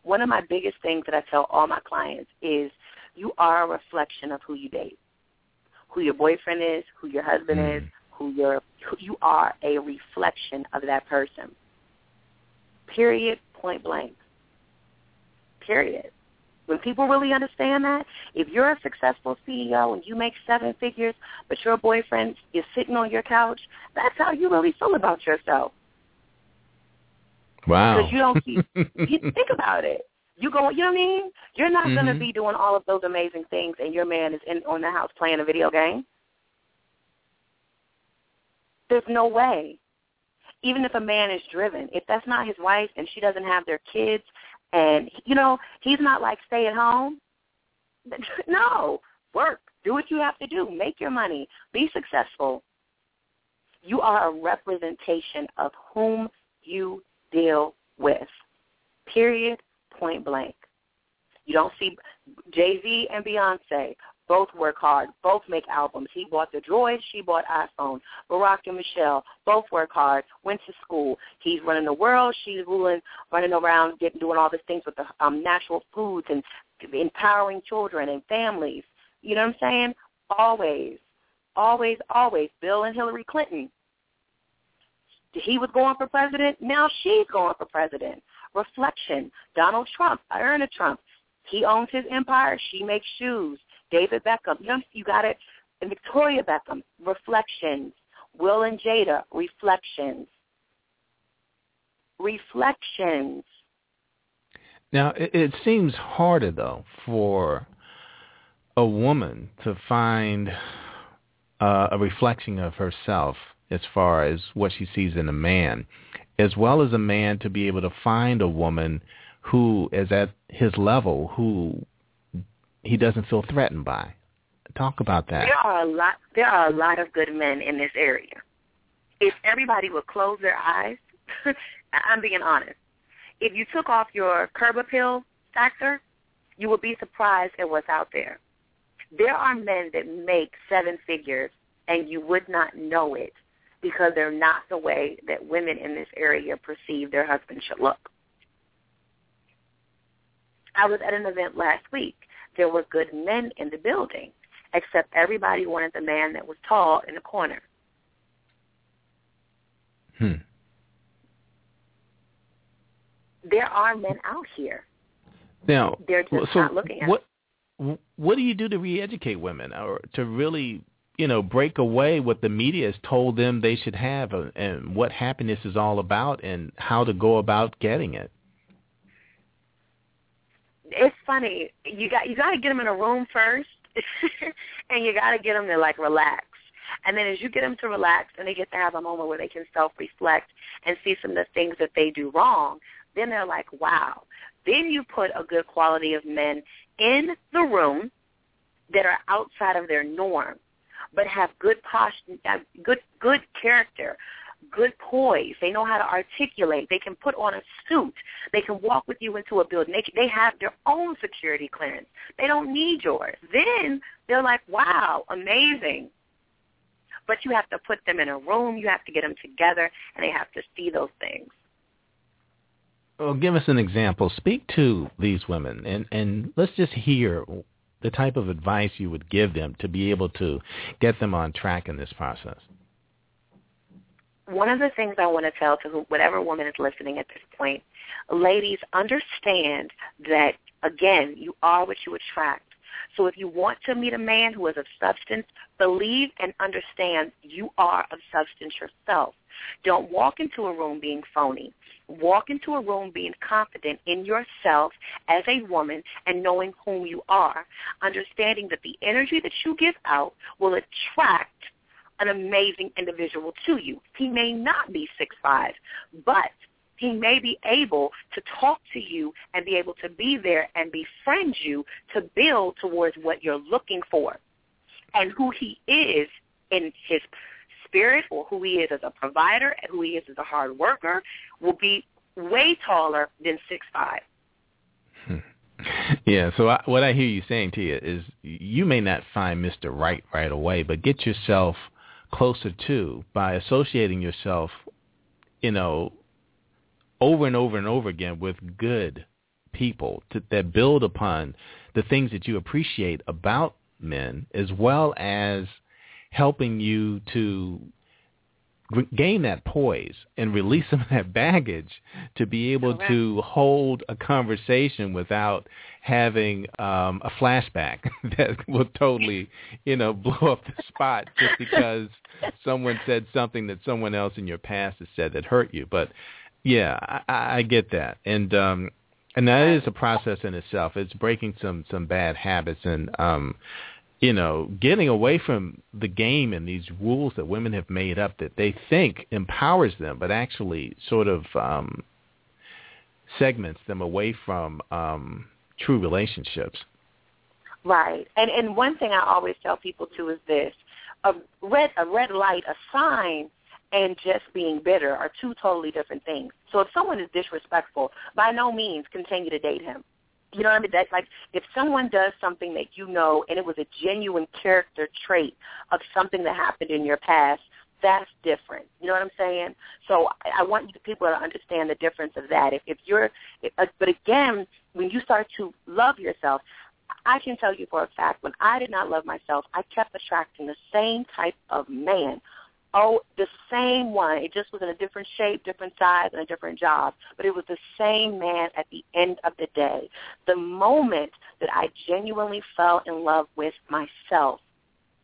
One of my biggest things that I tell all my clients is you are a reflection of who you date, who your boyfriend is, who your husband Mm. is, who your who you are a reflection of that person. Period. Point blank. Period. When people really understand that, if you're a successful CEO and you make seven figures, but your boyfriend is sitting on your couch, that's how you really feel about yourself. Wow. Because you don't see, you think about it. You go, you know what I mean? You're not going to mm-hmm. be doing all of those amazing things, and your man is in on the house playing a video game. There's no way. Even if a man is driven, if that's not his wife and she doesn't have their kids, and you know he's not like stay at home. No, work, do what you have to do, make your money, be successful. You are a representation of whom you deal with. Period. Point blank. You don't see Jay Z and Beyonce Both work hard. Both make albums. He bought the Droid. She bought iPhone. Barack and Michelle both work hard. Went to school. He's running the world. She's ruling, running around, getting doing all these things with the um, natural foods and empowering children and families. You know what I'm saying? Always, always, always. Bill and Hillary Clinton. He was going for president. Now she's going for president. Reflection. Donald Trump. Iona Trump. He owns his empire. She makes shoes. David Beckham. You, know, you got it. And Victoria Beckham. Reflections. Will and Jada. Reflections. Reflections. Now, it, it seems harder, though, for a woman to find uh, a reflection of herself as far as what she sees in a man, as well as a man to be able to find a woman who is at his level, who he doesn't feel threatened by. Talk about that. There are a lot. There are a lot of good men in this area. If everybody would close their eyes, I'm being honest. If you took off your curb appeal factor, you would be surprised at what's out there. There are men that make seven figures, and you would not know it because they're not the way that women in this area perceive their husband should look. I was at an event last week. There were good men in the building, except everybody wanted the man that was tall in the corner. Hmm. There are men out here. Now, They're just so not looking at what what do you do to re-educate women, or to really, you know, break away what the media has told them they should have, uh, and what happiness is all about, and how to go about getting it? it's funny. You got you got to get them in a room first, and you got to get them to like relax. And then as you get them to relax, and they get to have a moment where they can self-reflect and see some of the things that they do wrong, then they're like, wow. Then you put a good quality of men in the room that are outside of their norm, but have good posture, good good character, good poise. They know how to articulate. They can put on a suit. They can walk with you into a building. They, they have their own security clearance. They don't need yours. Then they're like, wow, amazing. But you have to put them in a room. You have to get them together, and they have to see those things. Well, give us an example. Speak to these women, and and let's just hear the type of advice you would give them to be able to get them on track in this process one of the things I want to tell to whatever woman is listening at this point, ladies, understand that, again, you are what you attract. So if you want to meet a man who is of substance, believe and understand you are of substance yourself. Don't walk into a room being phony. Walk into a room being confident in yourself as a woman and knowing whom you are, understanding that the energy that you give out will attract an amazing individual to you. He may not be six five, but he may be able to talk to you and be able to be there and befriend you to build towards what you're looking for. And who he is in his spirit or who he is as a provider and who he is as a hard worker will be way taller than six five. Hmm. Yeah, so I, what I hear you saying, Tia, is you may not find Mr. Right right away, but get yourself – closer to by associating yourself, you know, over and over and over again with good people to, that build upon the things that you appreciate about men, as well as helping you to gain that poise and release some of that baggage to be able Correct. to hold a conversation without having um, a flashback that will totally, you know, blow up the spot just because someone said something that someone else in your past has said that hurt you. But yeah, I, I get that, and um, and that is a process in itself. It's breaking some some bad habits and um, you know, getting away from the game and these rules that women have made up that they think empowers them, but actually sort of um, segments them away from um, true relationships. Right. And and one thing I always tell people too is this: a red a red light, a sign, and just being bitter are two totally different things. So if someone is disrespectful, by no means continue to date him. You know what I mean? That like if someone does something that you know and it was a genuine character trait of something that happened in your past, that's different. You know what I'm saying? So I, I want you people to understand the difference of that. If if you're, if, uh, but again, when you start to love yourself, I can tell you for a fact when I did not love myself, I kept attracting the same type of man Oh, the same one. It just was in a different shape, different size, and a different job. But it was the same man at the end of the day. The moment that I genuinely fell in love with myself,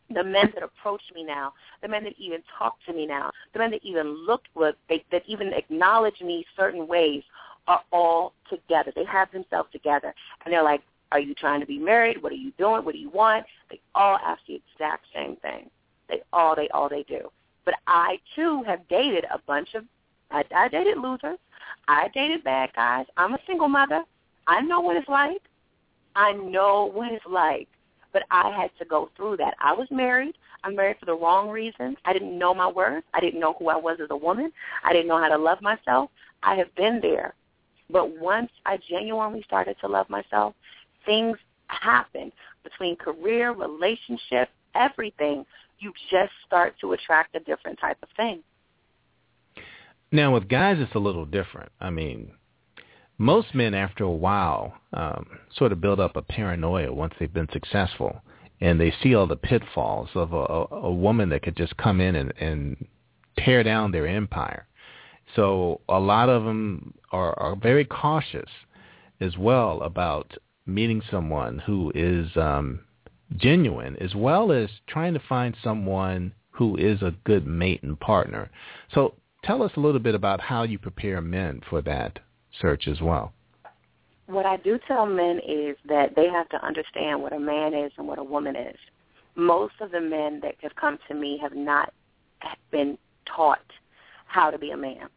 the men that approach me now, the men that even talk to me now, the men that even look with, that even acknowledge me certain ways are all together. They have themselves together. And they're like, are you trying to be married? What are you doing? What do you want? They all ask the exact same thing. They all, they all, they do. But I too have dated a bunch of I, I dated losers. I dated bad guys. I'm a single mother. I know what it's like. I know what it's like. But I had to go through that. I was married. I'm married for the wrong reasons. I didn't know my worth. I didn't know who I was as a woman. I didn't know how to love myself. I have been there. But once I genuinely started to love myself, things happened between career, relationship, everything you just start to attract a different type of thing. Now, with guys, it's a little different. I mean, most men, after a while, um, sort of build up a paranoia once they've been successful, and they see all the pitfalls of a, a, woman that could just come in and, and tear down their empire. So a lot of them are, are very cautious as well about meeting someone who is um, genuine as well as trying to find someone who is a good mate and partner. So tell us a little bit about how you prepare men for that search as well. What I do tell men is that they have to understand what a man is and what a woman is. Most of the men that have come to me have not been taught how to be a man.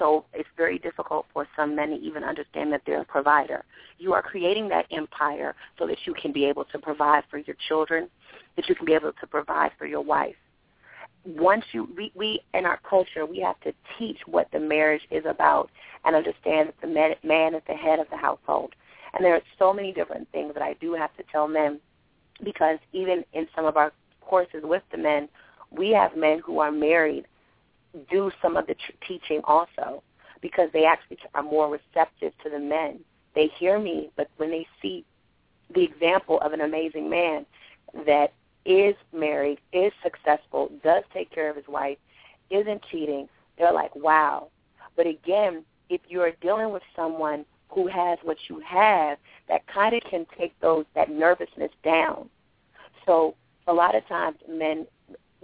So it's very difficult for some men to even understand that they're a provider. You are creating that empire so that you can be able to provide for your children, that you can be able to provide for your wife. Once you, we, we in our culture, we have to teach what the marriage is about and understand that the man, man is the head of the household. And there are so many different things that I do have to tell men because even in some of our courses with the men, we have men who are married do some of the tr- teaching also because they actually are more receptive to the men. They hear me, but when they see the example of an amazing man that is married, is successful, does take care of his wife, isn't cheating, they're like, wow. But again, if you're dealing with someone who has what you have, that kind of can take those that nervousness down. So a lot of times men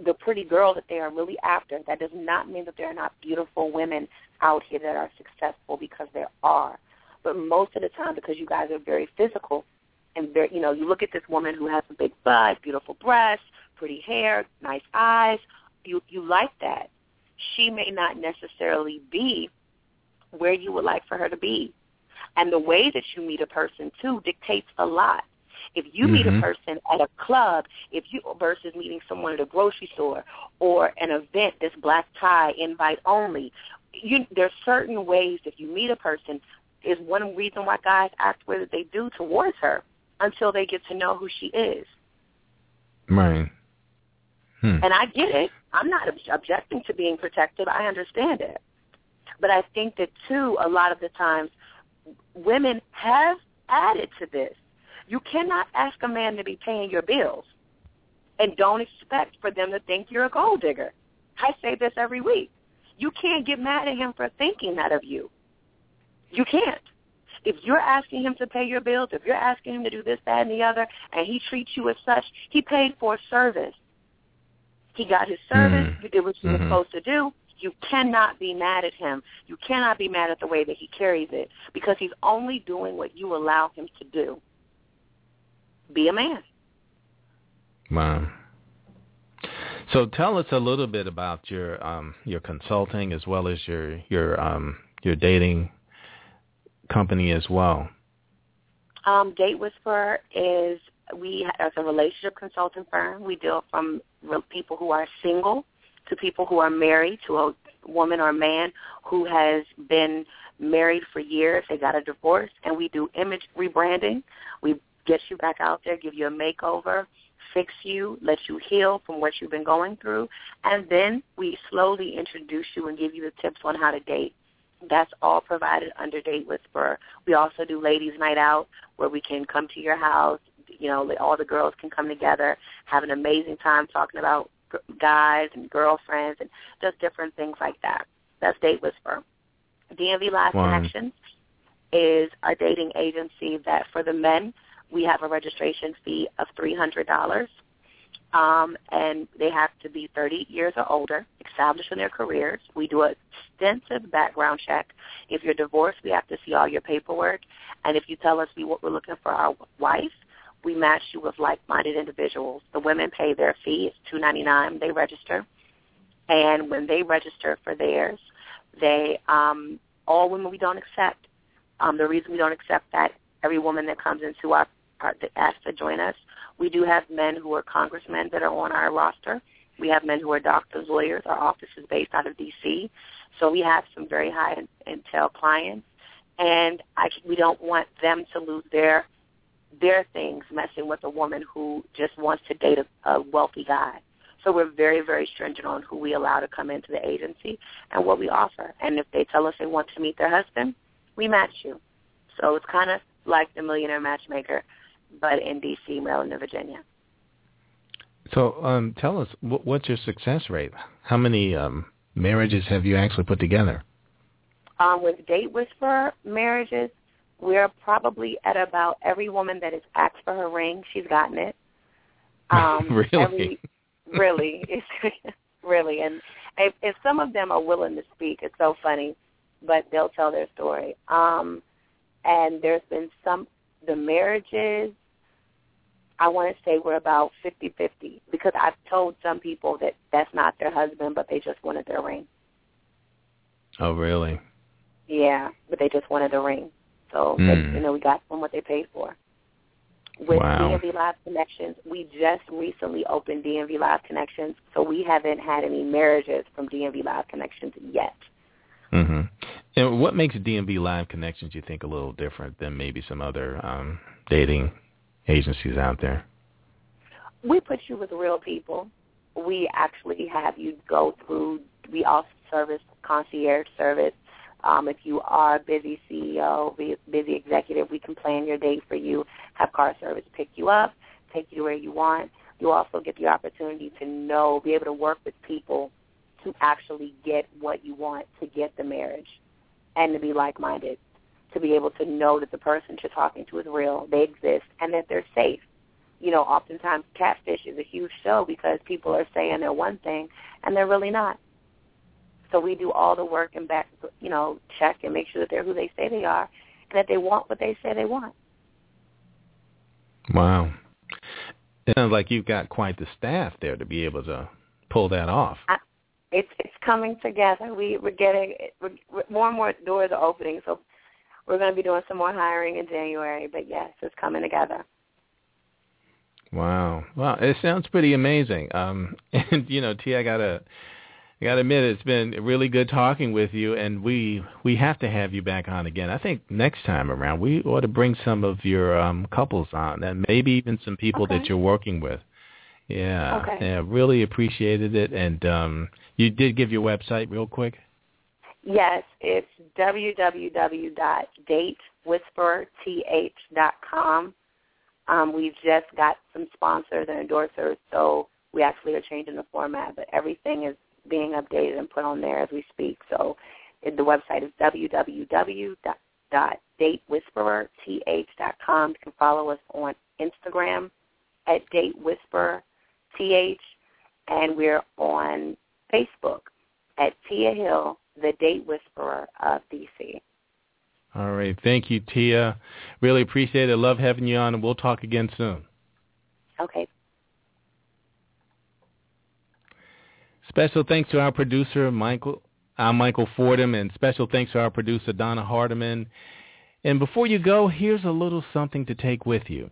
the pretty girl that they are really after. That does not mean that there are not beautiful women out here that are successful because there are. But most of the time, because you guys are very physical, and very, you know, you look at this woman who has a big butt, beautiful breasts, pretty hair, nice eyes. You you like that. She may not necessarily be where you would like for her to be, and the way that you meet a person too dictates a lot. If you mm-hmm. meet a mm-hmm. person at a club, if you versus meeting someone at a grocery store or an event that's black tie invite only, you there's certain ways if you meet a person is one reason why guys act the way that they do towards her until they get to know who she is. Right. Hmm. And I get it. I'm not objecting to being protected. I understand it. But I think that too, a lot of the times, women have added to this. You cannot ask a man to be paying your bills and don't expect for them to think you're a gold digger. I say this every week. You can't get mad at him for thinking that of you. You can't. If you're asking him to pay your bills, if you're asking him to do this, that, and the other, and he treats you as such, he paid for a service. He got his service. Mm-hmm. You did what you mm-hmm. were supposed to do. You cannot be mad at him. You cannot be mad at the way that he carries it because he's only doing what you allow him to do be a man. Wow. So tell us a little bit about your um, your consulting as well as your your um, your dating company as well. Um, Date Whisperer is we as a relationship consulting firm. We deal from people who are single, to people who are married, to a woman or man who has been married for years, they got a divorce, and we do image rebranding. We get you back out there, give you a makeover, fix you, let you heal from what you've been going through, and then we slowly introduce you and give you the tips on how to date. That's all provided under Date Whisperer. We also do ladies' night out where we can come to your house. You know, all the girls can come together, have an amazing time talking about guys and girlfriends and just different things like that. That's Date Whisperer. DMV Live Wow. Connections is our dating agency that for the men we have a registration fee of three hundred dollars. Um, and they have to be 30 years or older, established in their careers. We do an extensive background check. If you're divorced, we have to see all your paperwork. And if you tell us we, what we're looking for our wife, we match you with like-minded individuals. The women pay their fee. It's. They register, and when they register for theirs, they um, all women we don't accept. Um, the reason we don't accept that every woman that comes into our, asks to join us, we do have men who are congressmen that are on our roster. We have men who are doctors, lawyers. Our office is based out of D.C., so we have some very high in- intel clients, and I, we don't want them to lose their their things messing with a woman who just wants to date a, a wealthy guy. So we're very, very stringent on who we allow to come into the agency and what we offer. And if they tell us they want to meet their husband, we match you. So it's kind of like the Millionaire Matchmaker, but in D.C., Maryland, and Virginia. So um, tell us, wh- what's your success rate? How many um, marriages have you actually put together? Um, with Date Whisperer marriages, we're probably at about every woman that has asked for her ring, she's gotten it. Um, really? Every, really, it's really, and if, if some of them are willing to speak, it's so funny, but they'll tell their story. Um, and there's been some the marriages. I want to say we're about fifty fifty because I've told some people that that's not their husband, but they just wanted their ring. Oh, really? Yeah, but they just wanted the ring. So Hmm. they, you know, we got them what they paid for. With Wow. DMV Live Connections, we just recently opened DMV Live Connections, so we haven't had any marriages from DMV Live Connections yet. Hmm And what makes DMV Live Connections, you think, a little different than maybe some other um, dating agencies out there? We put you with real people. We actually have you go through. We also service concierge service. Um, if you are a busy CEO, busy executive, we can plan your day for you. Have car service pick you up, take you to where you want. You also get the opportunity to know, be able to work with people to actually get what you want to get the marriage, and to be like-minded, to be able to know that the person you're talking to is real, they exist, and that they're safe you know, oftentimes catfish is a huge show because people are saying they're one thing and they're really not. So we do all the work and back, you know, check and make sure that they're who they say they are and that they want what they say they want. Wow. It sounds like you've got quite the staff there to be able to pull that off. It's it's coming together. We we're getting we're, more and more doors are opening, so we're going to be doing some more hiring in January. But yes, it's coming together. Wow. Wow. It sounds pretty amazing. Um and you know, T I gotta I gotta admit it's been really good talking with you and we we have to have you back on again. I think next time around we ought to bring some of your um couples on and maybe even some people Okay. that you're working with. Yeah. Okay. Yeah, really appreciated it and um you did give your website real quick? Yes, it's www.datewhispererth.com. Um, we've just got some sponsors and endorsers, so we actually are changing the format, but everything is being updated and put on there as we speak. So the website is www.datewhispererth.com. You can follow us on Instagram at datewhispererth, and we're on Facebook at Tia Hill, the Date Whisperer of DC. All right. Thank you, Tia. Really appreciate it. Love having you on and we'll talk again soon. Okay. Special thanks to our producer, Michael. I'm Michael Fordham, and special thanks to our producer, Donna Hardiman. And before you go, here's a little something to take with you.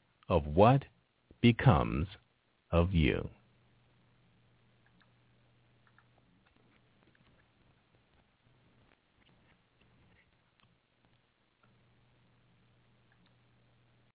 of what becomes of you.